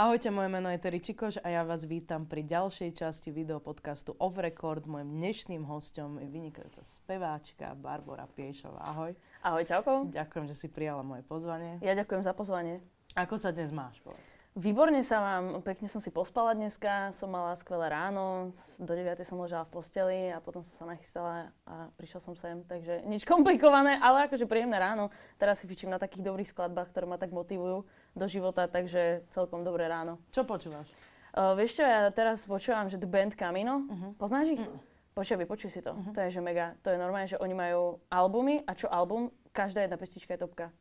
Ahojte, moje meno je Terry Čikoš a ja vás vítam pri ďalšej časti videopodcastu Off Record. Mojím dnešným hostom je vynikajúca speváčka Barbara Piešová. Ahoj. Ahoj, čauko. Ďakujem, že si prijala moje pozvanie. Ja ďakujem za pozvanie. Ako sa dnes máš, povedz? Výborne sa mám, pekne som si pospala dneska, som mala skvelé ráno, do 9 som ležala v posteli a potom som sa nachystala a prišla som sem, takže nič komplikované, ale akože príjemné ráno. Teraz si fičím na takých dobrých skladbách, ktoré ma tak motivujú do života, takže celkom dobré ráno. Čo počúvaš? Uh, vieš čo, ja teraz počúvam, že The Band Camino, uh-huh. poznáš ich? Uh-huh. Počuj, vypočuj si to, uh-huh. to je že mega, to je normálne, že oni majú albumy a čo album, každá jedna pestička je topka.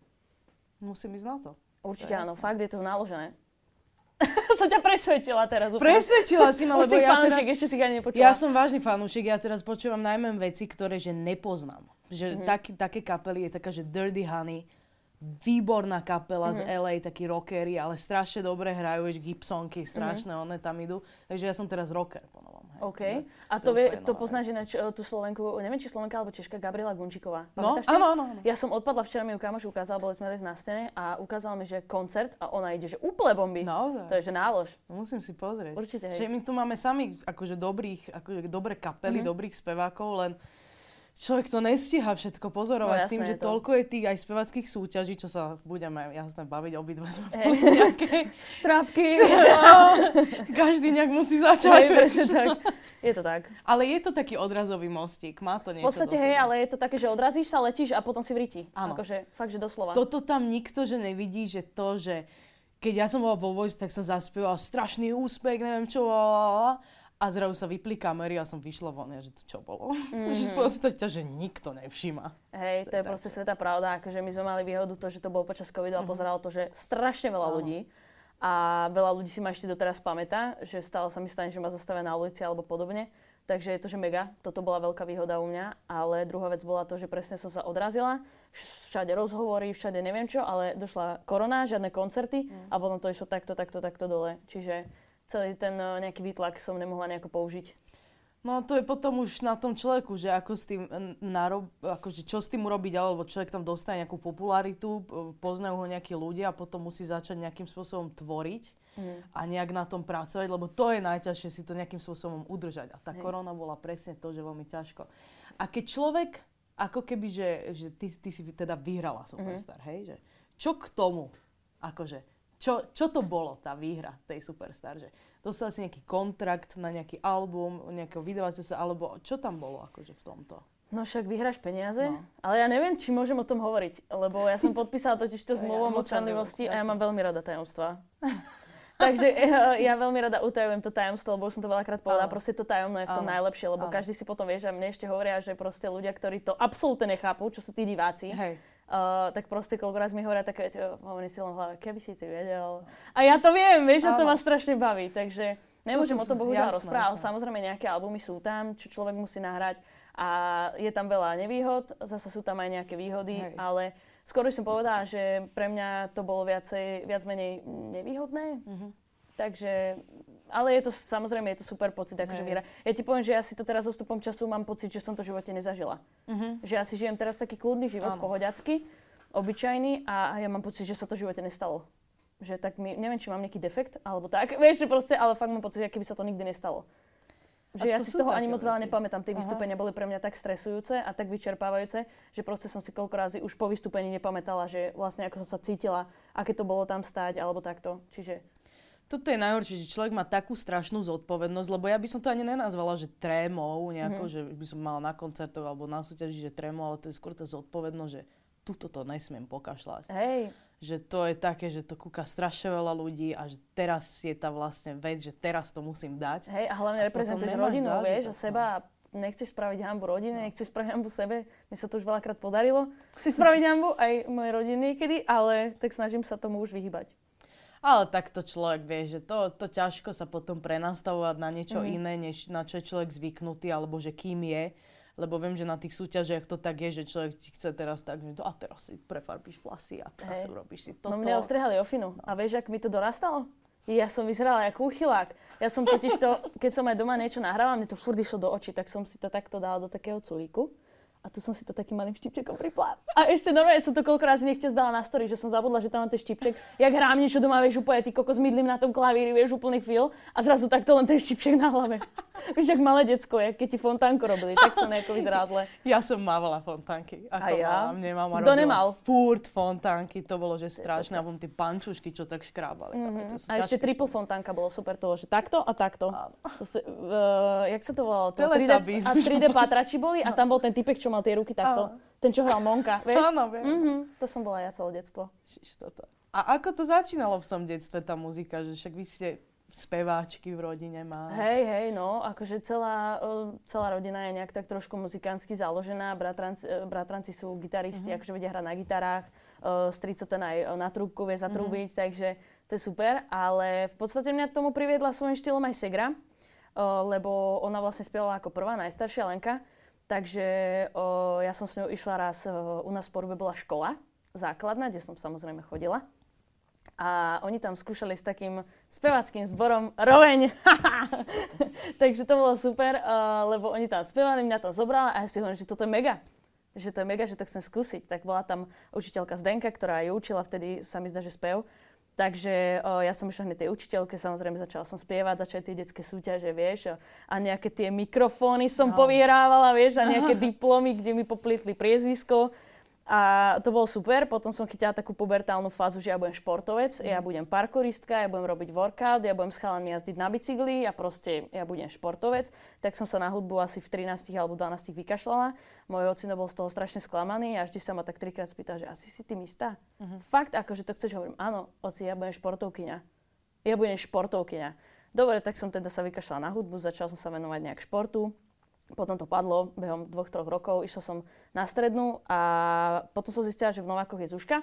Musím ísť na to. Určite to áno, jasné. fakt je to naložené. som ťa presvedčila teraz. Úplne. Presvedčila si ma, lebo ja fanúšik, teraz... ešte si ani nepočula. Ja som vážny fanúšik, ja teraz počúvam najmä veci, ktoré že nepoznám. Že mm-hmm. tak, také kapely je taká, že Dirty Honey, výborná kapela mm-hmm. z mhm. LA, takí rockery, ale strašne dobre hrajú, vieš, Gibsonky, strašné, mm-hmm. one tam idú. Takže ja som teraz rocker po OK. A to, vie, to poznáš ináč e, tú Slovenku, neviem, či Slovenka alebo Češka, Gabriela Gunčiková. No, áno, áno, Ja som odpadla, včera mi ju kamoš ukázal, boli sme na scéne a ukázal mi, že koncert a ona ide, že úplne bomby. Naozaj. To je, že nálož. Musím si pozrieť. Určite, hej. Že my tu máme sami akože dobrých, akože dobré kapely, mm-hmm. dobrých spevákov, len človek to nestíha všetko pozorovať no, jasné, tým, že to. toľko je tých aj spevackých súťaží, čo sa budeme jasne baviť, obidva sme hey. nejaké... Trápky. každý nejak musí začať. Hey, tak. Je to tak. Ale je to taký odrazový mostík, má to niečo V podstate, hej, ale je to také, že odrazíš sa, letíš a potom si vríti. Áno. Akože, fakt, že doslova. Toto tam nikto, že nevidí, že to, že keď ja som bola vo Voice, tak som zaspieval strašný úspech, neviem čo, a zrazu sa vypli kamery a som vyšla von, že to čo bolo. Mm-hmm. že proste to, že nikto nevšíma. Hej, to, to je, je proste sveta pravda, akože my sme mali výhodu to, že to bolo počas covidu mm-hmm. a mhm. pozeralo to, že strašne veľa Áno. ľudí. A veľa ľudí si ma ešte doteraz pamätá, že stále sa mi stane, že ma zastavia na ulici alebo podobne. Takže je to, že mega. Toto bola veľká výhoda u mňa. Ale druhá vec bola to, že presne som sa odrazila. Všade rozhovory, všade neviem čo, ale došla korona, žiadne koncerty mm. a potom to išlo takto, takto, takto dole. Čiže celý ten eh, nejaký výtlak som nemohla nejako použiť. No to je potom už na tom človeku, že ako s tým eh, narob, akože čo s tým urobiť, alebo človek tam dostane nejakú popularitu, poznajú ho nejakí ľudia a potom musí začať nejakým spôsobom tvoriť mm. a nejak na tom pracovať, lebo to je najťažšie si to nejakým spôsobom udržať. A tá Hej. korona bola presne to, že veľmi ťažko. A keď človek, ako keby, že, že ty, ty si teda vyhrala Superstar, mm. hej, že čo k tomu, akože čo, čo to bolo, tá výhra tej Superstar? Že dostal si nejaký kontrakt na nejaký album, nejakého vydavateľa, alebo čo tam bolo akože v tomto? No však vyhráš peniaze, no. ale ja neviem, či môžem o tom hovoriť, lebo ja som podpísala totiž to zmluvu o mlčanlivosti a ja mám veľmi rada tajomstva. Takže ja, ja veľmi rada utajujem to tajomstvo, lebo už som to veľakrát povedala, ano. proste to tajomné je v tom ano. najlepšie, lebo ano. každý si potom vie, že mne ešte hovoria, že proste ľudia, ktorí to absolútne nechápu, čo sú tí diváci, Hej Uh, tak proste koľko raz mi hovoria také veci, hovorím si len v hlave, keby si ty vedel. A ja to viem, vieš, a to ma strašne baví, takže nemôžem o tom bohužiaľ rozprávať, ale samozrejme nejaké albumy sú tam, čo človek musí nahrať a je tam veľa nevýhod, zase sú tam aj nejaké výhody, Hej. ale skôr som povedala, že pre mňa to bolo viacej, viac menej nevýhodné, mm-hmm. Takže ale je to samozrejme, je to super pocit, akože vyhrať. Ja ti poviem, že ja si to teraz so stupom času mám pocit, že som to v živote nezažila. Uh-huh. Že ja si žijem teraz taký kľudný život, Áno. pohodiacky, obyčajný a ja mám pocit, že sa to v živote nestalo. Že tak mi, neviem, či mám nejaký defekt, alebo tak, vieš, proste, ale fakt mám pocit, že keby sa to nikdy nestalo. Že ja si toho ani moc veľa nepamätám. Tie vystúpenia boli pre mňa tak stresujúce a tak vyčerpávajúce, že proste som si koľko razy už po vystúpení nepamätala, že vlastne ako som sa cítila, aké to bolo tam stáť alebo takto. Čiže toto je najhoršie, že človek má takú strašnú zodpovednosť, lebo ja by som to ani nenazvala, že trémou, nejako, mm-hmm. že by som mala na koncertoch alebo na súťaži, že trémou, ale to je skôr tá zodpovednosť, že tuto to nesmiem pokašľať. Hej. Že to je také, že to kúka strašne veľa ľudí a že teraz je tá vlastne vec, že teraz to musím dať. Hej, a hlavne reprezentuješ rodinu, zážitok, vieš, a seba a nechceš spraviť hambu rodine, no. nechceš spraviť hambu sebe. Mne sa to už veľakrát podarilo. Chci spraviť hambu aj mojej rodiny niekedy, ale tak snažím sa tomu už vyhybať. Ale takto človek vie, že to, to ťažko sa potom prenastavovať na niečo mm. iné, než na čo je človek zvyknutý, alebo že kým je. Lebo viem, že na tých súťažiach to tak je, že človek ti chce teraz tak, že a teraz si prefarbíš vlasy a teraz hey. urobíš si toto. No mňa ostrihali ofinu. No. A vieš, ak mi to dorastalo? Ja som vyzerala ako uchylák. Ja som totiž to, keď som aj doma niečo nahrávala, mne to furt išlo do očí, tak som si to takto dala do takého culíku a tu som si to takým malým štipčekom pripla. A ešte normálne som to koľko razy nechce zdala na story, že som zabudla, že tam mám ten štipček. Jak hrám niečo doma, vieš, úplne ty kokos mydlím na tom klavíri, vieš, úplný fil a zrazu takto len ten štipček na hlave. vieš, jak malé decko, jak keď ti fontánku robili, tak som nejako vyzerá zle. Ja som mávala fontánky. Ako a ja? Mám, nemám, Kto nemal? Furt fontánky, to bolo, že strašné. A tie pančušky, čo tak škrábali. Mm-hmm. A ešte triple fontánka bolo super toho, že takto a takto. To si, uh, jak sa to volalo? To 3D, a 3D patrači boli a tam bol ten typek, čo mal tie ruky takto. Ten, čo hral Monka, vieš? Áno, viem. Mm-hmm, to som bola ja celé detstvo. Šiš, toto. A ako to začínalo v tom detstve, tá muzika? Že však vy ste speváčky v rodine máš. Hej, hej, no, akože celá, celá rodina je nejak tak trošku muzikánsky založená. Bratranci, e, bratranci sú gitaristi, mm-hmm. akože vedia hrať na gitarách. Uh, strico ten aj na trúbku vie zatrúbiť, mm-hmm. takže to je super. Ale v podstate mňa tomu priviedla svojím štýlom aj Segra, uh, lebo ona vlastne spievala ako prvá najstaršia Lenka. Takže o, ja som s ňou išla raz, o, u nás v Porube bola škola základná, kde som samozrejme chodila. A oni tam skúšali s takým spevackým zborom Roveň. Takže to bolo super, uh, lebo oni tam spievali, mňa tam zobrala a ja si hovorím, že toto je mega. Že to je mega, že to chcem skúsiť. Tak bola tam učiteľka Zdenka, ktorá ju učila vtedy, sa mi zdá, že spev. Takže o, ja som išla hneď tej učiteľke, samozrejme začala som spievať, začali tie detské súťaže, vieš, a nejaké tie mikrofóny som no. povyhrávala, vieš, a nejaké diplomy, kde mi poplietli priezvisko. A to bolo super, potom som chytila takú pubertálnu fázu, že ja budem športovec, mm. ja budem parkouristka, ja budem robiť workout, ja budem s chalami jazdiť na bicykli a proste ja budem športovec. Tak som sa na hudbu asi v 13 alebo 12 vykašľala. Môj ocino bol z toho strašne sklamaný a vždy sa ma tak trikrát spýtal, že asi si ty istá? Mm-hmm. Fakt, akože to chceš, hovorím, áno, oci, ja budem športovkyňa. Ja budem športovkyňa. Dobre, tak som teda sa vykašľala na hudbu, začala som sa venovať nejak športu potom to padlo behom dvoch, troch rokov. Išla som na strednú a potom som zistila, že v Novákoch je Zuška.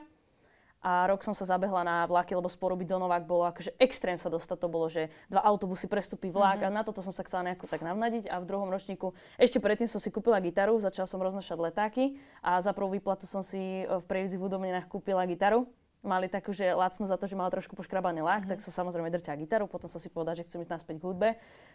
A rok som sa zabehla na vlaky, lebo z Poruby do Novák bolo akože extrém sa dostať. To bolo, že dva autobusy prestupí vlak mm-hmm. a na toto som sa chcela nejako tak navnadiť. A v druhom ročníku, ešte predtým som si kúpila gitaru, začala som roznašať letáky a za prvú výplatu som si v Prievidzi v Udobninách kúpila gitaru mali takú, že lacno za to, že mala trošku poškrabaný lak, mm-hmm. tak som samozrejme drťala gitaru, potom som si povedala, že chcem ísť naspäť k hudbe.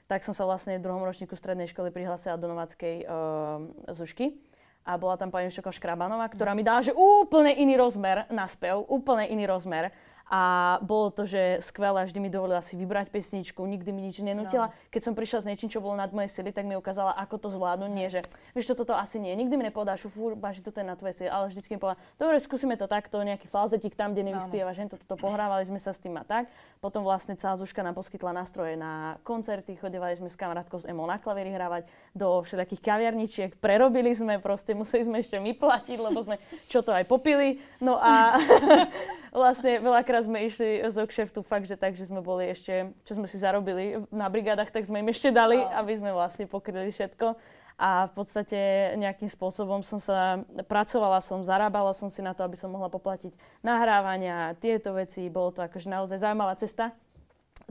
Tak som sa vlastne v druhom ročníku strednej školy prihlásila do Nováckej uh, Zušky. A bola tam pani Šoka Škrabanová, ktorá mi dala, že úplne iný rozmer na spev, úplne iný rozmer. A bolo to, že skvelé, vždy mi dovolila si vybrať pesničku, nikdy mi nič nenutila. No. Keď som prišla s niečím, čo bolo nad moje sily, tak mi ukázala, ako to zvládnu. Nie, že vieš, čo toto asi nie. Nikdy mi nepovedala, že fú, že toto je na tvoje sily, ale vždycky mi povedala, dobre, skúsime to takto, nejaký falzetik tam, kde nevyspievaš, že toto pohrávali sme sa s tým a tak. Potom vlastne celá Zuška nám poskytla nástroje na koncerty, chodívali sme s kamarátkou s Emou na klavíri hrávať do všetkých kaviarničiek, prerobili sme, proste museli sme ešte my platiť, lebo sme čo to aj popili. No a vlastne veľakrát sme išli zo kšeftu fakt, že tak, že sme boli ešte, čo sme si zarobili na brigádach, tak sme im ešte dali, aby sme vlastne pokryli všetko. A v podstate nejakým spôsobom som sa, pracovala som, zarábala som si na to, aby som mohla poplatiť nahrávania, tieto veci. Bolo to akože naozaj zaujímavá cesta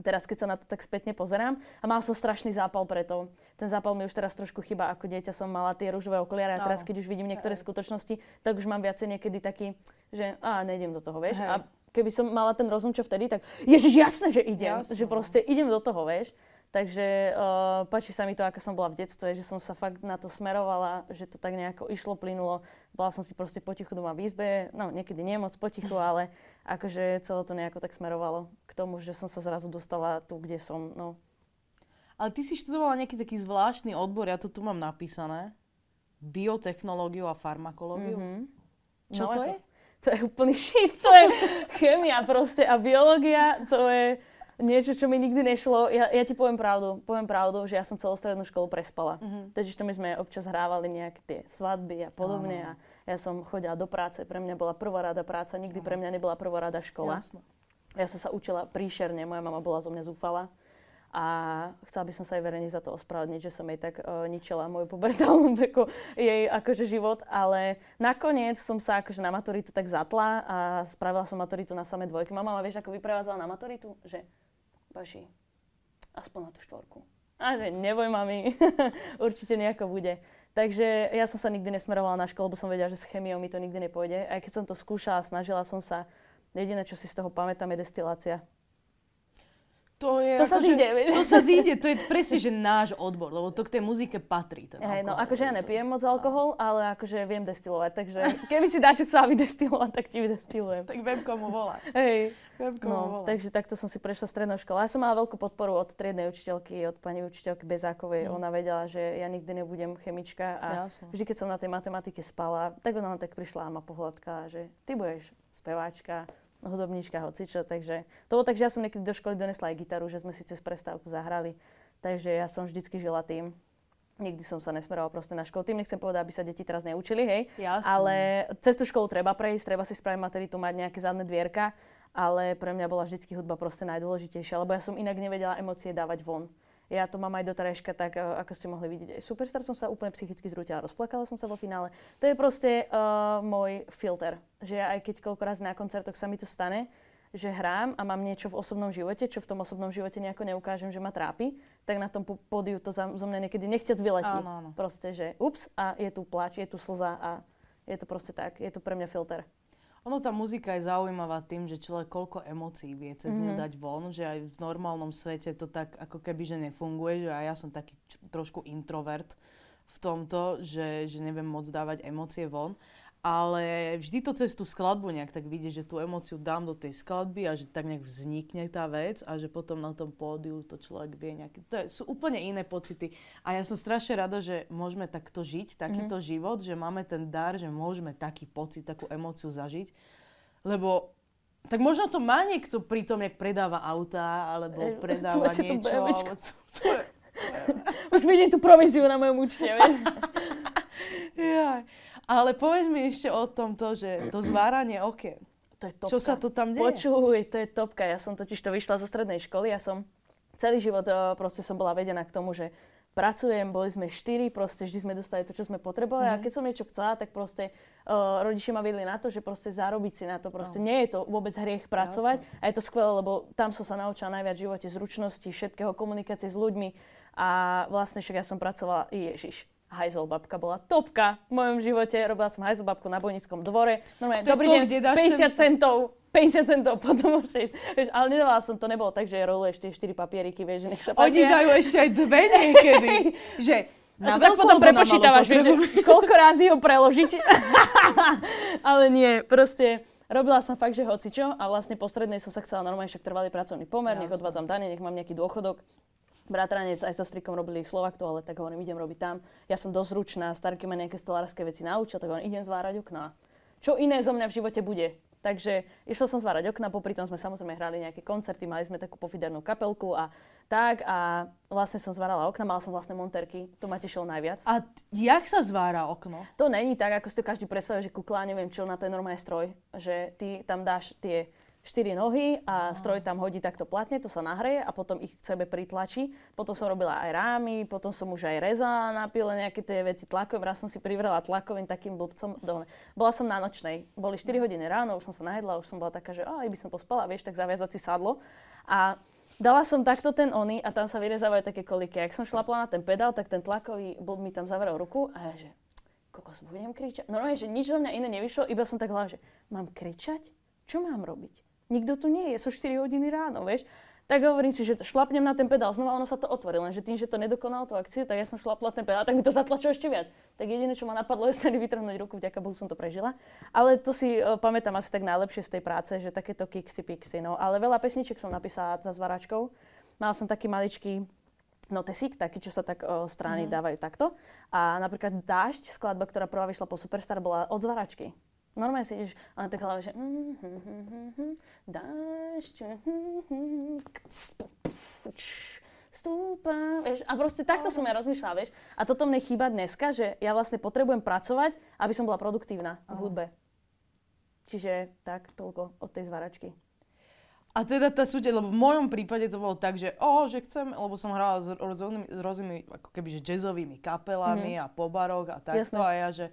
teraz keď sa na to tak spätne pozerám a mal som strašný zápal preto. Ten zápal mi už teraz trošku chyba, ako dieťa som mala tie rúžové okuliare a teraz keď už vidím niektoré skutočnosti, tak už mám viacej niekedy taký, že a nejdem do toho, vieš. Hej. A keby som mala ten rozum, čo vtedy, tak ježiš, jasné, že idem. Jasne. Že no. proste idem do toho, vieš. Takže uh, páči sa mi to, ako som bola v detstve, že som sa fakt na to smerovala, že to tak nejako išlo, plynulo. Bola som si proste potichu doma v izbe, no niekedy nie moc potichu, ale akože celé to nejako tak smerovalo k tomu, že som sa zrazu dostala tu, kde som, no. Ale ty si študovala nejaký taký zvláštny odbor, ja to tu mám napísané. Biotechnológiu a farmakológiu. Mm-hmm. Čo no, to je? To je úplný shit, to je chemia proste a biológia, to je niečo, čo mi nikdy nešlo. Ja, ja ti poviem pravdu, poviem pravdu, že ja som celú strednú školu prespala. Mm-hmm. Takže to my sme občas hrávali nejaké tie svadby a podobne. A ja som chodila do práce, pre mňa bola prvá rada práca, nikdy pre mňa nebola prvá rada škola. Jasne. Ja som sa učila príšerne, moja mama bola zo mňa zúfala. A chcela by som sa aj verejne za to ospravedlniť, že som jej tak uh, ničila moju pubertálnu veku, jej akože život, ale nakoniec som sa akože na maturitu tak zatla a spravila som maturitu na samé dvojky. Mama ma vieš, ako vyprevádzala na maturitu? Že Baži, aspoň na tú štvorku. A že neboj, mami, určite nejako bude. Takže ja som sa nikdy nesmerovala na školu, lebo som vedela, že s chemiou mi to nikdy nepôjde. Aj keď som to skúšala, snažila som sa, jediné, čo si z toho pamätám, je destilácia. To je... To sa akože- zíde, vieš. To sa zíde, to je presne, že náš odbor, lebo to k tej muzike patrí. Ten Hej, no akože ja nepijem moc alkohol, ale akože viem destilovať, takže keby si dáčok sa vydestilovať, tak ti vydestilujem. Tak viem, komu volať. Hej, Viem, komu no, volať. takže takto som si prešla strednou školou. Ja som mala veľkú podporu od triednej učiteľky, od pani učiteľky Bezákovej. Mm. Ona vedela, že ja nikdy nebudem chemička a Jasné. vždy, keď som na tej matematike spala, tak ona tak prišla a ma pohľadkala, že ty budeš speváčka, hudobníčka, hocičo, takže to bolo tak, že ja som niekedy do školy donesla aj gitaru, že sme si cez prestávku zahrali, takže ja som vždycky žila tým. Nikdy som sa nesmerovala proste na školu. Tým nechcem povedať, aby sa deti teraz neučili, hej. Jasné. Ale cez tú školu treba prejsť, treba si spraviť maturitu, mať nejaké zadné dvierka, ale pre mňa bola vždycky hudba proste najdôležitejšia, lebo ja som inak nevedela emócie dávať von. Ja to mám aj do terajška, tak eh, ako ste mohli vidieť. Aj Superstar som sa úplne psychicky zrútila, rozplakala som sa vo finále. To je proste uh, môj filter, že ja aj keď koľko raz na koncertoch sa mi to stane, že hrám a mám niečo v osobnom živote, čo v tom osobnom živote nejako neukážem, že ma trápi, tak na tom pódiu to za, zo mňa niekedy nechťac vyletí. Áno, áno. Proste, že ups a je tu pláč, je tu slza a je to proste tak, je to pre mňa filter. Ono, tá muzika je zaujímavá tým, že človek koľko emócií vie cez ňu Mhm. dať von, že aj v normálnom svete to tak ako keby, že nefunguje, že aj ja som taký č- trošku introvert v tomto, že, že neviem moc dávať emócie von. Ale vždy to cez tú skladbu nejak tak vidie, že tú emóciu dám do tej skladby a že tak nejak vznikne tá vec a že potom na tom pódiu to človek vie nejaké... To je, sú úplne iné pocity. A ja som strašne rada, že môžeme takto žiť, takýto Mhm. život, že máme ten dar, že môžeme taký pocit, takú emóciu zažiť. Lebo tak možno to má niekto pri tom, jak predáva autá, alebo E, tu predáva to niečo. Alebo Už vidím tú províziu na mojom účte, vieš? jaj. Ale povedz mi ešte o tomto, že to zváranie okien. To je topka. Čo sa to tam deje? Počuj, to je topka. Ja som totiž to vyšla zo strednej školy. Ja som celý život eh, proste som bola vedená k tomu, že pracujem, boli sme štyri, proste vždy sme dostali to, čo sme potrebovali. Mhm. A keď som niečo chcela, tak proste uh, rodičia ma vedli na to, že proste zarobiť si na to. Proste No. nie je to vôbec hriech pracovať. A je to skvelé, lebo tam som sa naučila najviac v živote zručnosti, všetkého, komunikácie s ľuďmi. A vlastne však ja som pracovala, ježiš, hajzelbabka bola topka v mojom živote. Robila som hajzelbabku na Bojnickom dvore. Normálne, To dobrý to, deň, kde dáš 50 ten- centov. 50 centov, potom. Vieš, ale nedávala som to, nebolo tak, že roluješ tie 4 papieriky, vieš, že nech sa Oni dajú ešte aj dve niekedy. že na tak potom prepočítavaš, vieš, že koľko razy ho preložiť. ale nie, proste robila som fakt, že hocičo a vlastne poslednej som sa chcela normálne však trvalý pracovný pomer, nech Jasné. odvádzam dane, nech mám nejaký dôchodok. Bratranec aj so strikom robili Slovak to, ale tak hovorím, idem robiť tam. Ja som dosť ručná, starky ma nejaké stolárske veci naučil, tak hovorím, idem zvárať okná. Čo iné zo mňa v živote bude? Takže išla som zvárať okna, popri tom sme samozrejme hrali nejaké koncerty, mali sme takú pofidernú kapelku a tak a vlastne som zvárala okna, mala som vlastné monterky, to ma tešilo najviac. A t- jak sa zvára okno? To není tak, ako si to každý predstavuje, že kukla, neviem čo, na to je normálny stroj. Že ty tam dáš tie štyri nohy a stroj tam hodí takto platne, to sa nahreje a potom ich k sebe pritlačí. Potom som robila aj rámy, potom som už aj rezala na pile nejaké tie veci tlakovým. Raz som si privrela tlakovým takým blbcom dole. Bola som na nočnej, boli 4 hodiny ráno, už som sa najedla, už som bola taká, že aj by som pospala, vieš, tak zaviazať si sadlo. A Dala som takto ten ony a tam sa vyrezávajú také koliky. Ak som šlapla na ten pedál, tak ten tlakový blb mi tam zavrel ruku a ja že kokos, budem kričať. Normálne, že nič do mňa iné nevyšlo, iba som tak hľadala, že mám kričať? Čo mám robiť? Nikto tu nie je, sú 4 hodiny ráno, vieš. Tak hovorím si, že šlapnem na ten pedál, znova ono sa to otvorilo, lenže tým, že to nedokonalo tú akciu, tak ja som šlapla ten pedál, tak mi to zatlačilo ešte viac. Tak jediné, čo ma napadlo, je sa vytrhnúť ruku, vďaka Bohu som to prežila. Ale to si uh, pamätám asi tak najlepšie z tej práce, že takéto kiksy pixy, no. Ale veľa pesniček som napísala za zváračkou. Mala som taký maličký notesík, taký, čo sa tak o, strany mm. dávajú takto. A napríklad Dážď, skladba, ktorá prvá vyšla po Superstar, bola od zváračky. Normálne si ideš a na tak hlave, že hm, stúpa, vieš, a proste takto som ja rozmýšľala, vieš. A toto mne chýba dneska, že ja vlastne potrebujem pracovať, aby som bola produktívna v hudbe. Čiže tak, toľko od tej zváračky. A teda tá súťaž, lebo v mojom prípade to bolo tak, že o, že chcem, lebo som hrala s rôznymi, rôznymi ako keby, že jazzovými kapelami mm-hmm. a po baroch a takto Jasné. a ja, že,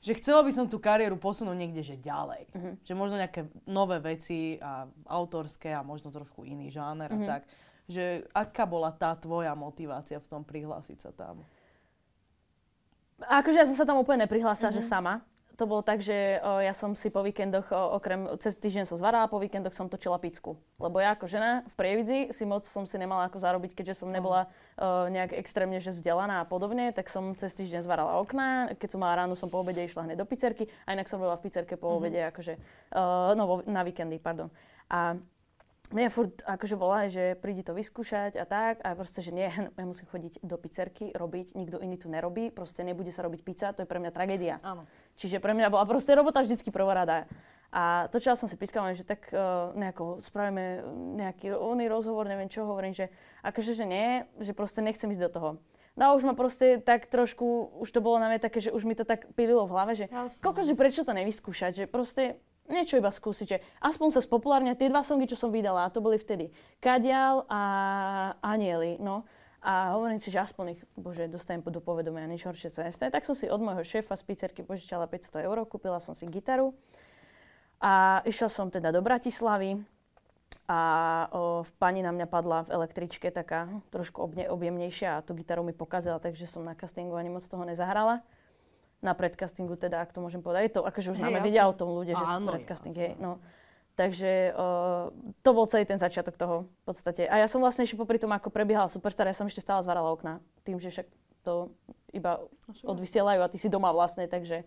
že chcela by som tú kariéru posunúť niekde, že ďalej. Mm-hmm. Že možno nejaké nové veci a autorské a možno trošku iný žáner mm-hmm. a tak. Že aká bola tá tvoja motivácia v tom prihlásiť sa tam? Akože ja som sa tam úplne neprihlásila, mm-hmm. že sama. To bolo tak, že o, ja som si po víkendoch, o, okrem cez týždeň som zvarala, po víkendoch som točila picku. Lebo ja ako žena v prievidzi si moc som si nemala ako zarobiť, keďže som nebola o, nejak extrémne že vzdelaná a podobne, tak som cez týždeň zvarala okná. Keď som mala ráno, som po obede išla hneď do pizzerky a inak som bola v pizzerke po mm-hmm. obede, akože, o, no na víkendy, pardon. A mňa furt akože volá, že prídi to vyskúšať a tak a proste, že nie, ja musím chodiť do pizzerky, robiť, nikto iný tu nerobí, proste nebude sa robiť pizza, to je pre mňa tragédia. Áno. Čiže pre mňa bola proste robota vždycky prvorada. A točila som si pískala, že tak uh, nejako spravíme nejaký oný rozhovor, neviem čo, hovorím, že akože, že nie, že proste nechcem ísť do toho. No a už ma proste tak trošku, už to bolo na mňa také, že už mi to tak pililo v hlave, že koľko, že prečo to nevyskúšať, že proste niečo iba skúsiť, že aspoň sa spopulárne tie dva songy, čo som vydala, a to boli vtedy Kadial a Anieli, no. A hovorím si, že aspoň ich, bože, dostanem do povedomia, nič horšie sa nestane. Tak som si od môjho šéfa z pizzerky požičala 500 eur, kúpila som si gitaru a išla som teda do Bratislavy a o, pani na mňa padla v električke, taká trošku obne, objemnejšia a tú gitaru mi pokazila, takže som na castingu ani moc toho nezahrala na predcastingu, teda, ak to môžem povedať. Je to, akože už máme vidia o tom ľudia, že sú predcasting, hej. No. Takže uh, to bol celý ten začiatok toho v podstate. A ja som vlastne ešte popri tom, ako prebiehala Superstar, ja som ešte stále zvárala okna. Tým, že však to iba odvysielajú a ty si doma vlastne, takže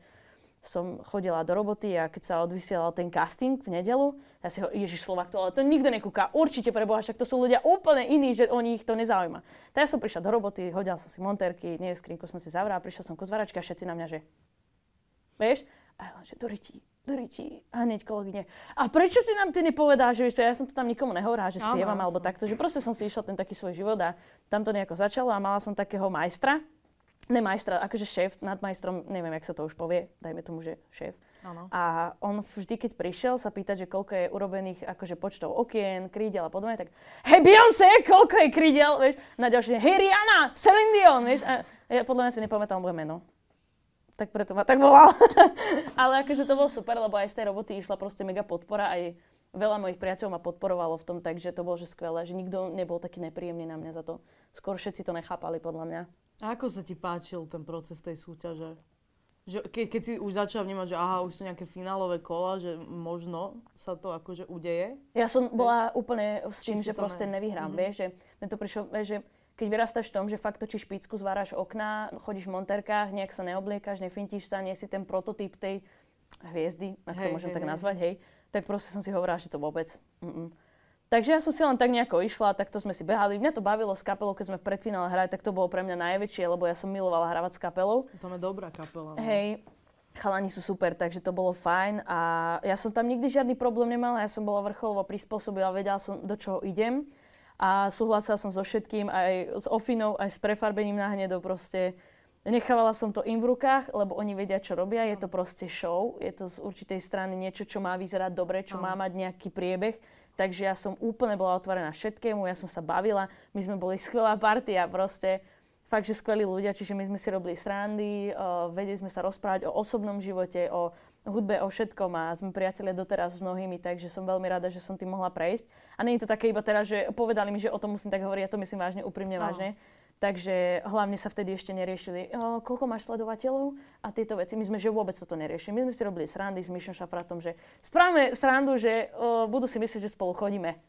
som chodila do roboty a keď sa odvysielal ten casting v nedelu, ja si ho, Ježiš Slovak, to, ale to nikto nekúka, určite pre Boha, však to sú ľudia úplne iní, že o nich to nezaujíma. Tak ja som prišla do roboty, hodila som si monterky, nie skrinku som si zavrala, prišla som ku zvaračke a všetci na mňa, že vieš, a ja že do a hneď kolegyne. A prečo si nám ty nepovedá, že ja som to tam nikomu nehovorila, že spievam alebo takto, že proste som si išla ten taký svoj život a tam to nejako začalo a mala som takého majstra, ne majstra, akože šéf nad majstrom, neviem, jak sa to už povie, dajme tomu, že šéf. Ano. A on vždy, keď prišiel sa pýtať, že koľko je urobených akože počtov okien, krídel a podobne, tak hej Beyoncé, koľko je krídel, vieš, na ďalšie, hej Rihanna, Celine Dion, vieš, a ja podľa mňa si nepamätal moje meno. Tak preto ma tak volal. Ale akože to bolo super, lebo aj z tej roboty išla proste mega podpora, aj veľa mojich priateľov ma podporovalo v tom, takže to bolo že skvelé, že nikto nebol taký nepríjemný na mňa za to. Skôr všetci to nechápali podľa mňa. A ako sa ti páčil ten proces tej súťaže? Že ke, keď si už začal vnímať, že aha, už sú nejaké finálové kola, že možno sa to akože udeje? Ja som bola vieš? úplne s tým, že proste ne... nevyhrám, mm-hmm. vieš, že mne to prišlo, vieš, že keď vyrastáš v tom, že fakt točíš špicku, zváraš okná, chodíš v monterkách, nejak sa neobliekaš, nefintíš sa, nie si ten prototyp tej hviezdy, ak to môžem hej, tak hej. nazvať, hej, tak proste som si hovorila, že to vôbec. Mm-mm. Takže ja som si len tak nejako išla, tak to sme si behali. Mňa to bavilo s kapelou, keď sme v predfinále hrali, tak to bolo pre mňa najväčšie, lebo ja som milovala hravať s kapelou. To je dobrá kapela. No. Hej, chalani sú super, takže to bolo fajn a ja som tam nikdy žiadny problém nemala, ja som bola vrcholovo prispôsobila, vedela som, do čoho idem a súhlasila som so všetkým, aj s ofinou, aj s prefarbením na hnedo, proste nechávala som to im v rukách, lebo oni vedia, čo robia, je to proste show, je to z určitej strany niečo, čo má vyzerať dobre, čo má mať nejaký priebeh. Takže ja som úplne bola otvorená všetkému, ja som sa bavila, my sme boli skvelá partia, proste fakt, že skvelí ľudia, čiže my sme si robili srandy, uh, vedeli sme sa rozprávať o osobnom živote, o hudbe, o všetkom a sme priatelia doteraz s mnohými, takže som veľmi rada, že som tým mohla prejsť. A nie je to také iba teraz, že povedali mi, že o tom musím tak hovoriť, ja to myslím vážne, úprimne no. vážne. Takže hlavne sa vtedy ešte neriešili, o, koľko máš sledovateľov a tieto veci. My sme že vôbec toto neriešili. My sme si robili srandy s Mišom Šafratom, že spravíme srandu, že o, budú si myslieť, že spolu chodíme.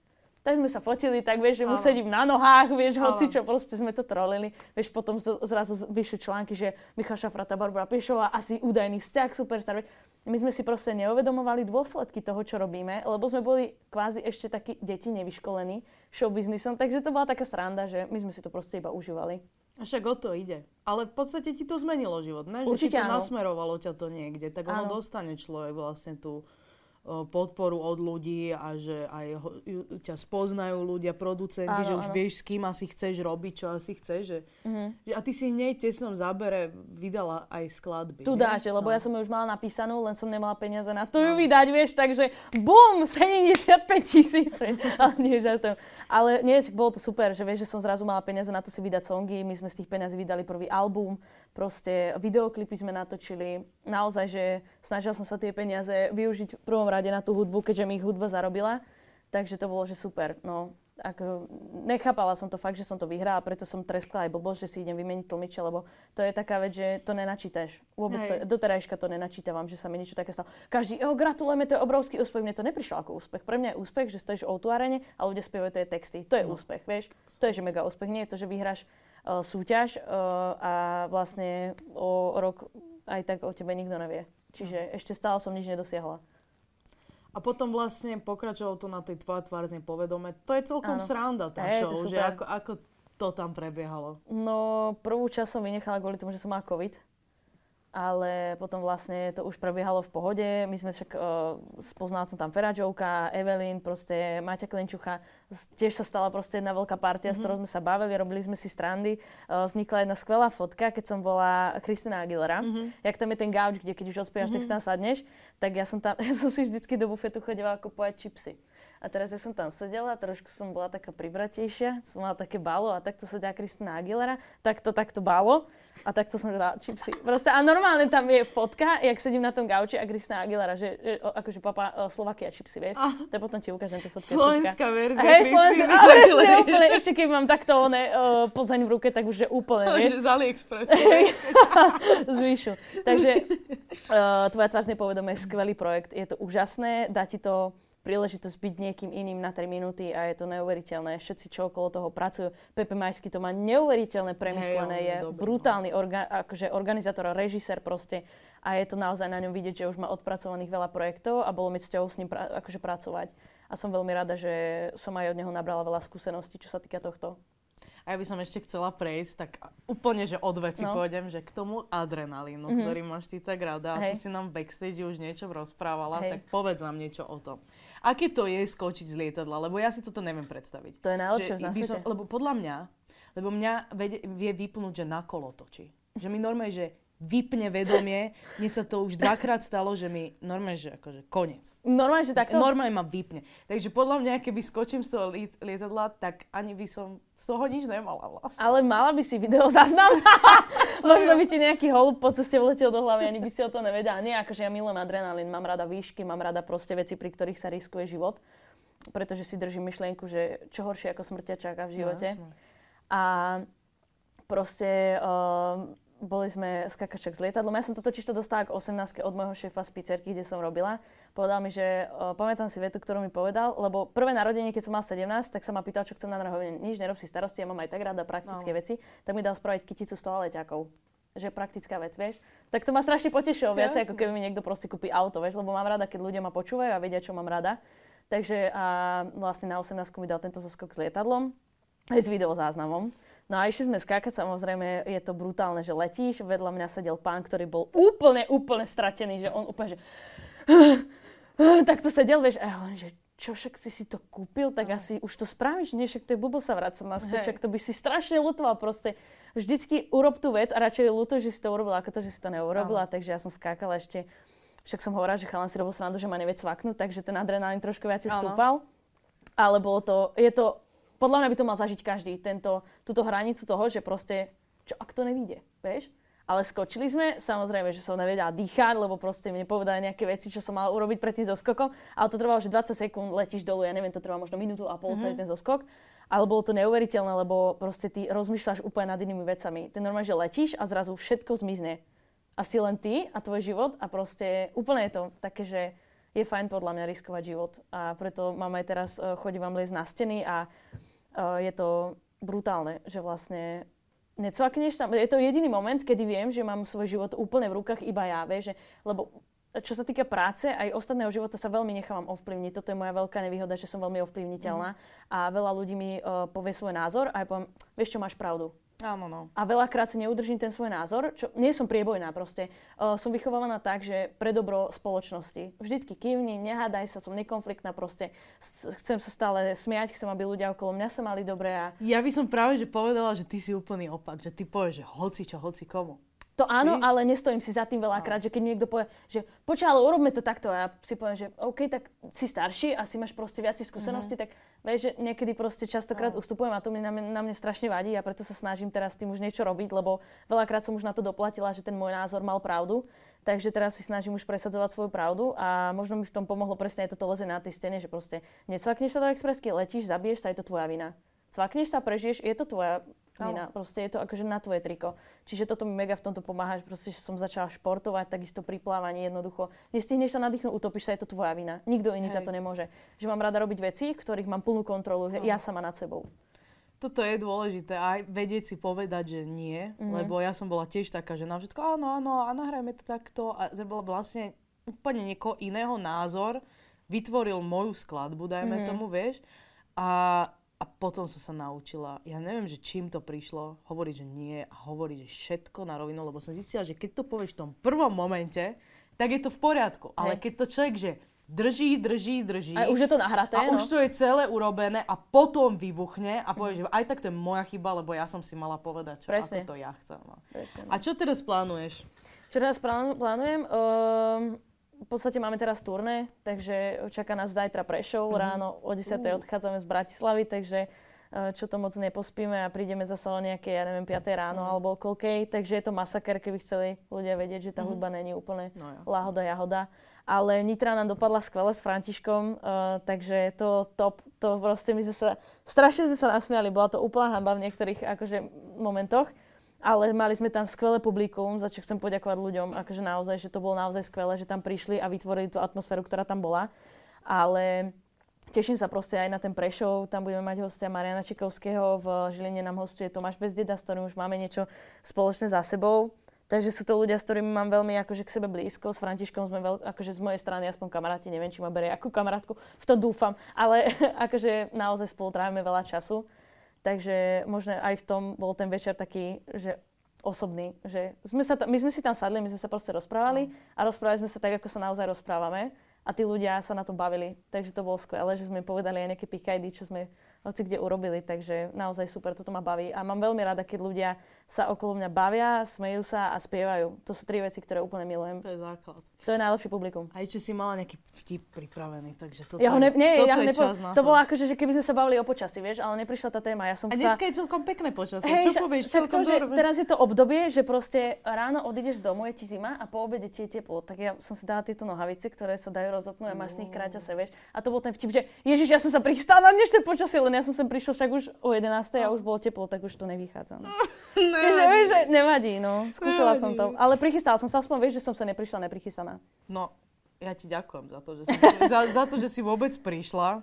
Tak sme sa fotili, tak vieš, že mu sedím na nohách, vieš, hoci čo, proste sme to trolili. Vieš, potom zrazu vyšli články, že Michal Šafrata, Barbara Piešová, asi údajný vzťah, superstar. My sme si proste neuvedomovali dôsledky toho, čo robíme, lebo sme boli kvázi ešte takí deti nevyškolení, showbiznisom, takže to bola taká sranda, že my sme si to proste iba užívali. A však o to ide. Ale v podstate ti to zmenilo život, ne? Určite Že ti to áno. nasmerovalo ťa to niekde, tak ono áno. dostane človek vlastne tú podporu od ľudí a že aj ho, ťa spoznajú ľudia, producenti, áno, že už áno. vieš, s kým asi chceš robiť, čo asi chceš. Že, mm-hmm. že, a ty si hneď tesnom zábere vydala aj skladby. Tu dáš, lebo no. ja som ju už mala napísanú, len som nemala peniaze na to no. ju vydať, vieš, takže bum, 75 tisíc. Ale nie, žartujem. Ale nie, bolo to super, že vieš, že som zrazu mala peniaze na to si vydať songy, my sme z tých peniazí vydali prvý album, proste videoklipy sme natočili. Naozaj, že snažila som sa tie peniaze využiť v prvom rade na tú hudbu, keďže mi ich hudba zarobila. Takže to bolo, že super. No. ako, nechápala som to fakt, že som to vyhrala, preto som treskla aj blbosť, že si idem vymeniť tlmiče, lebo to je taká vec, že to nenačítaš. Vôbec to, doterajška to nenačítavam, že sa mi niečo také stalo. Každý, oh, gratulujeme, to je obrovský úspech. Mne to neprišlo ako úspech. Pre mňa je úspech, že stojíš o tú arene a ľudia spievajú tie texty. To je no. úspech, vieš? To je že mega úspech. Nie je to, že vyhráš súťaž uh, a vlastne o rok aj tak o tebe nikto nevie. Čiže ešte stále som nič nedosiahla. A potom vlastne pokračovalo to na tej tvoja tvár z povedome. To je celkom Áno. sranda tá hey, show, že ako, ako to tam prebiehalo. No, prvú časť som vynechala kvôli tomu, že som mala COVID ale potom vlastne to už prebiehalo v pohode. My sme však, uh, spoznala som tam Feradžovka, Evelyn, proste Maťa Klinčucha. Tiež sa stala proste jedna veľká partia, mm-hmm. s ktorou sme sa bavili, robili sme si strandy. Uh, vznikla jedna skvelá fotka, keď som bola Kristina Aguilera. Mm-hmm. Jak tam je ten gauč, kde keď už ospievaš, mm-hmm. tak si tam sadneš. Tak ja som tam, ja som si vždycky do bufetu chodila kupovať čipsy. A teraz ja som tam sedela, trošku som bola taká pribratejšia, som mala také balo a takto sedia Kristina Aguilera, takto, takto balo a takto som dala čipsy. Proste a normálne tam je fotka, jak sedím na tom gauči a Kristina Aguilera, že, že akože papa uh, Slovakia čipsy, vieš. Ah. To potom ti ukážem tie fotky. Slovenská verzia Hej, ale úplne, ešte keď mám takto one, uh, pozaň v ruke, tak už je úplne, vieš. Z AliExpress. Zvýšu. Takže uh, tvoja tvář nepovedomie je skvelý projekt, je to úžasné, dá ti to príležitosť byť niekým iným na 3 minúty a je to neuveriteľné. Všetci, čo okolo toho pracujú. Pepe Majsky to má neuveriteľne premyslené, hey, je dobrý, brutálny no. orga, akože organizátor a režisér proste a je to naozaj na ňom vidieť, že už má odpracovaných veľa projektov a bolo mi cťou s ním pra- akože pracovať. A som veľmi rada, že som aj od neho nabrala veľa skúseností, čo sa týka tohto. A ja by som ešte chcela prejsť, tak úplne, že od veci no. pôjdem, že k tomu adrenalínu, mm-hmm. ktorý máš ty tak rada. Hej. A ty si nám backstage už niečo rozprávala, Hej. tak povedz nám niečo o tom. Aké to je skočiť z lietadla? Lebo ja si toto neviem predstaviť. To je najlepšie na som, Lebo podľa mňa, lebo mňa vie, vie vypnúť, že na kolo točí. Že mi normálne, že vypne vedomie. Mne sa to už dvakrát stalo, že mi normálne, že akože koniec. Normálne, že takto? Normálne ma vypne. Takže podľa mňa, keby skočím z toho lietadla, tak ani by som z toho nič nemala vlastne. Ale mala by si video zaznam. Možno by ti nejaký holub po ceste vletel do hlavy, ani by si o to nevedela. Nie, akože ja milujem adrenalín, mám rada výšky, mám rada proste veci, pri ktorých sa riskuje život. Pretože si držím myšlienku, že čo horšie ako smrťa čaká v živote. No, a proste uh, boli sme skakaček s lietadlom. Ja som to totiž to dostala k 18 od môjho šéfa z pizzerky, kde som robila. Povedal mi, že uh, pamätám si vetu, ktorú mi povedal, lebo prvé narodenie, keď som mal 17, tak sa ma pýtal, čo chcem na narodenie. Nič, nerob si starosti, ja mám aj tak rada praktické no. veci. Tak mi dal spraviť kyticu z leťakov že praktická vec, vieš. Tak to ma strašne potešilo viac, ako keby mi niekto proste kúpi auto, vieš, lebo mám rada, keď ľudia ma počúvajú a vedia, čo mám rada. Takže a vlastne na 18 mi dal tento zoskok s lietadlom, aj s videozáznamom. No a išli sme skákať, samozrejme je to brutálne, že letíš, vedľa mňa sedel pán, ktorý bol úplne, úplne stratený, že on úplne, že tak to sedel, vieš, a ja len, že čo však si si to kúpil, tak no. asi už to spravíš, nie, však to je blbo sa vrácať naspäť, však to by si strašne lutoval proste. Vždycky urob tú vec a radšej lutuj, že si to urobila, ako to, že si to neurobila, no. takže ja som skákala ešte, však som hovorila, že chalan si robil srandu, že ma nevie cvaknúť, takže ten adrenalín trošku viac stúpal. Ale bolo to, je to podľa mňa by to mal zažiť každý, tento, túto hranicu toho, že proste, čo ak to nevíde, vieš? Ale skočili sme, samozrejme, že som nevedela dýchať, lebo proste mi nepovedali nejaké veci, čo som mala urobiť pred tým zoskokom. Ale to trvalo, že 20 sekúnd letíš dolu, ja neviem, to trvá možno minútu a pol mm-hmm. celý ten zoskok. Ale bolo to neuveriteľné, lebo proste ty rozmýšľaš úplne nad inými vecami. Ty normálne, že letíš a zrazu všetko zmizne. A si len ty a tvoj život a proste úplne je to také, že je fajn podľa mňa riskovať život. A preto mám aj teraz, uh, chodím vám liesť na steny a je to brutálne, že vlastne necvakneš tam. Je to jediný moment, kedy viem, že mám svoj život úplne v rukách iba ja, vieš, že, lebo čo sa týka práce, aj ostatného života sa veľmi nechávam ovplyvniť. Toto je moja veľká nevýhoda, že som veľmi ovplyvniteľná. Mm. A veľa ľudí mi uh, povie svoj názor a ja poviem, vieš čo, máš pravdu. Áno, no. A veľakrát si neudržím ten svoj názor, čo nie som priebojná proste. Uh, som vychovávaná tak, že pre dobro spoločnosti. Vždycky kývni, nehádaj sa, som nekonfliktná proste. Chcem sa stále smiať, chcem, aby ľudia okolo mňa sa mali dobre. A... Ja by som práve že povedala, že ty si úplný opak, že ty povieš, že hoci čo, hoci komu. To áno, ale nestojím si za tým veľakrát, že keď mi niekto povie, že počkaj, ale urobme to takto a ja si poviem, že OK, tak si starší a si máš proste viac skúseností, mm-hmm. tak vieš, že niekedy proste častokrát no. ustupujem a to mi na, mňa, na mne strašne vadí a preto sa snažím teraz s tým už niečo robiť, lebo veľakrát som už na to doplatila, že ten môj názor mal pravdu. Takže teraz si snažím už presadzovať svoju pravdu a možno mi v tom pomohlo presne aj toto leze na tej stene, že proste necvakneš sa do expresky, letíš, zabiješ sa, je to tvoja vina. Cvakneš sa, prežiješ, je to tvoja vina. Proste je to akože na tvoje triko. Čiže toto mi mega v tomto pomáha, že proste že som začala športovať, takisto pri plávaní jednoducho. Nestihneš sa nadýchnuť, utopíš sa, je to tvoja vina. Nikto iný Hej. za to nemôže. Že mám rada robiť veci, ktorých mám plnú kontrolu, že ja sama nad sebou toto je dôležité aj vedieť si povedať, že nie, mm-hmm. lebo ja som bola tiež taká, že na všetko áno, áno, a nahrajme to takto a bol vlastne úplne niekoho iného názor, vytvoril moju skladbu, dajme mm-hmm. tomu, vieš, a, a potom som sa naučila, ja neviem, že čím to prišlo, hovoriť, že nie a hovoriť, že všetko na rovinu, lebo som zistila, že keď to povieš v tom prvom momente, tak je to v poriadku, ale keď to človek, že drží, drží, drží. A už je to nahraté, A no? už to je celé urobené a potom vybuchne a povie, že aj tak to je moja chyba, lebo ja som si mala povedať, čo, Presne. ako to ja chcem. No. Presne, no. A čo teraz plánuješ? Čo teraz plánujem? Um, v podstate máme teraz turné, takže čaká nás zajtra Prešov. Mm-hmm. Ráno o 10. Uh. odchádzame z Bratislavy, takže uh, čo to moc nepospíme a prídeme zase o nejaké, ja neviem, 5. ráno mm. alebo koľkej. Takže je to masaker, keby chceli ľudia vedieť, že tá mm. hudba není úplne no, láhoda, jahoda ale Nitra nám dopadla skvele s Františkom, uh, takže to top, to proste my sme sa, strašne sme sa nasmiali, bola to úplná hamba v niektorých akože momentoch, ale mali sme tam skvelé publikum, za čo chcem poďakovať ľuďom, akože naozaj, že to bolo naozaj skvelé, že tam prišli a vytvorili tú atmosféru, ktorá tam bola, ale teším sa proste aj na ten Prešov, tam budeme mať hostia Mariana Čikovského, v Žiline nám hostuje Tomáš Bezdeda, s ktorým už máme niečo spoločné za sebou. Takže sú to ľudia, s ktorými mám veľmi akože k sebe blízko. S Františkom sme veľ, akože z mojej strany aspoň kamaráti, neviem, či ma berie ako kamarátku, v to dúfam, ale akože naozaj spolu trávime veľa času. Takže možno aj v tom bol ten večer taký, že osobný, že sme sa ta, my sme si tam sadli, my sme sa proste rozprávali a rozprávali sme sa tak, ako sa naozaj rozprávame a tí ľudia sa na to bavili. Takže to bolo skvelé, že sme povedali aj nejaké pikajdy, čo sme hoci kde urobili, takže naozaj super, toto ma baví. A mám veľmi rada, keď ľudia sa okolo mňa bavia, smejú sa a spievajú. To sú tri veci, ktoré úplne milujem. To je základ. To je najlepší publikum. Aj či si mala nejaký vtip pripravený, takže toto ja ho ne, nie, toto ja je nepo, čas to. To bolo akože, že keby sme sa bavili o počasí, vieš, ale neprišla tá téma. Ja som a dneska sa... je celkom pekné počasie. Hey, Čo povieš? Celkom to, že teraz je to obdobie, že proste ráno odídeš z domu, je ti zima a po obede ti je teplo. Tak ja som si dala tieto nohavice, ktoré sa dajú rozopnúť a máš z nich kráťa sa, vieš. A to bol ten vtip, že Ježiš, ja som sa pristal na dnešné počasie, len ja som sem prišiel však už o 11. a už bolo teplo, tak už to nevychádza. No. Čiže vieš, že nevadí, no. Skúsila nevadí. som to. Ale prichystala som sa, aspoň vieš, že som sa neprišla neprichystaná. No, ja ti ďakujem za to, že, si, za, za to, že si vôbec prišla.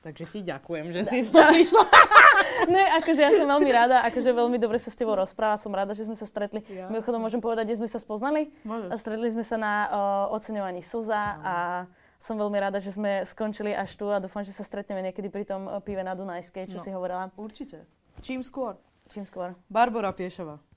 Takže ti ďakujem, že si prišla. ne, akože ja som veľmi rada, akože veľmi dobre sa s tebou rozpráva, som rada, že sme sa stretli. Ja. Mimochodom môžem povedať, kde sme sa spoznali? Môžeš. Stretli sme sa na uh, oceňovaní SOZA no. a som veľmi rada, že sme skončili až tu a dúfam, že sa stretneme niekedy pri tom pive na Dunajskej, čo no. si hovorila. Určite. Čím skôr. Čím skôr. Barbara Piešová.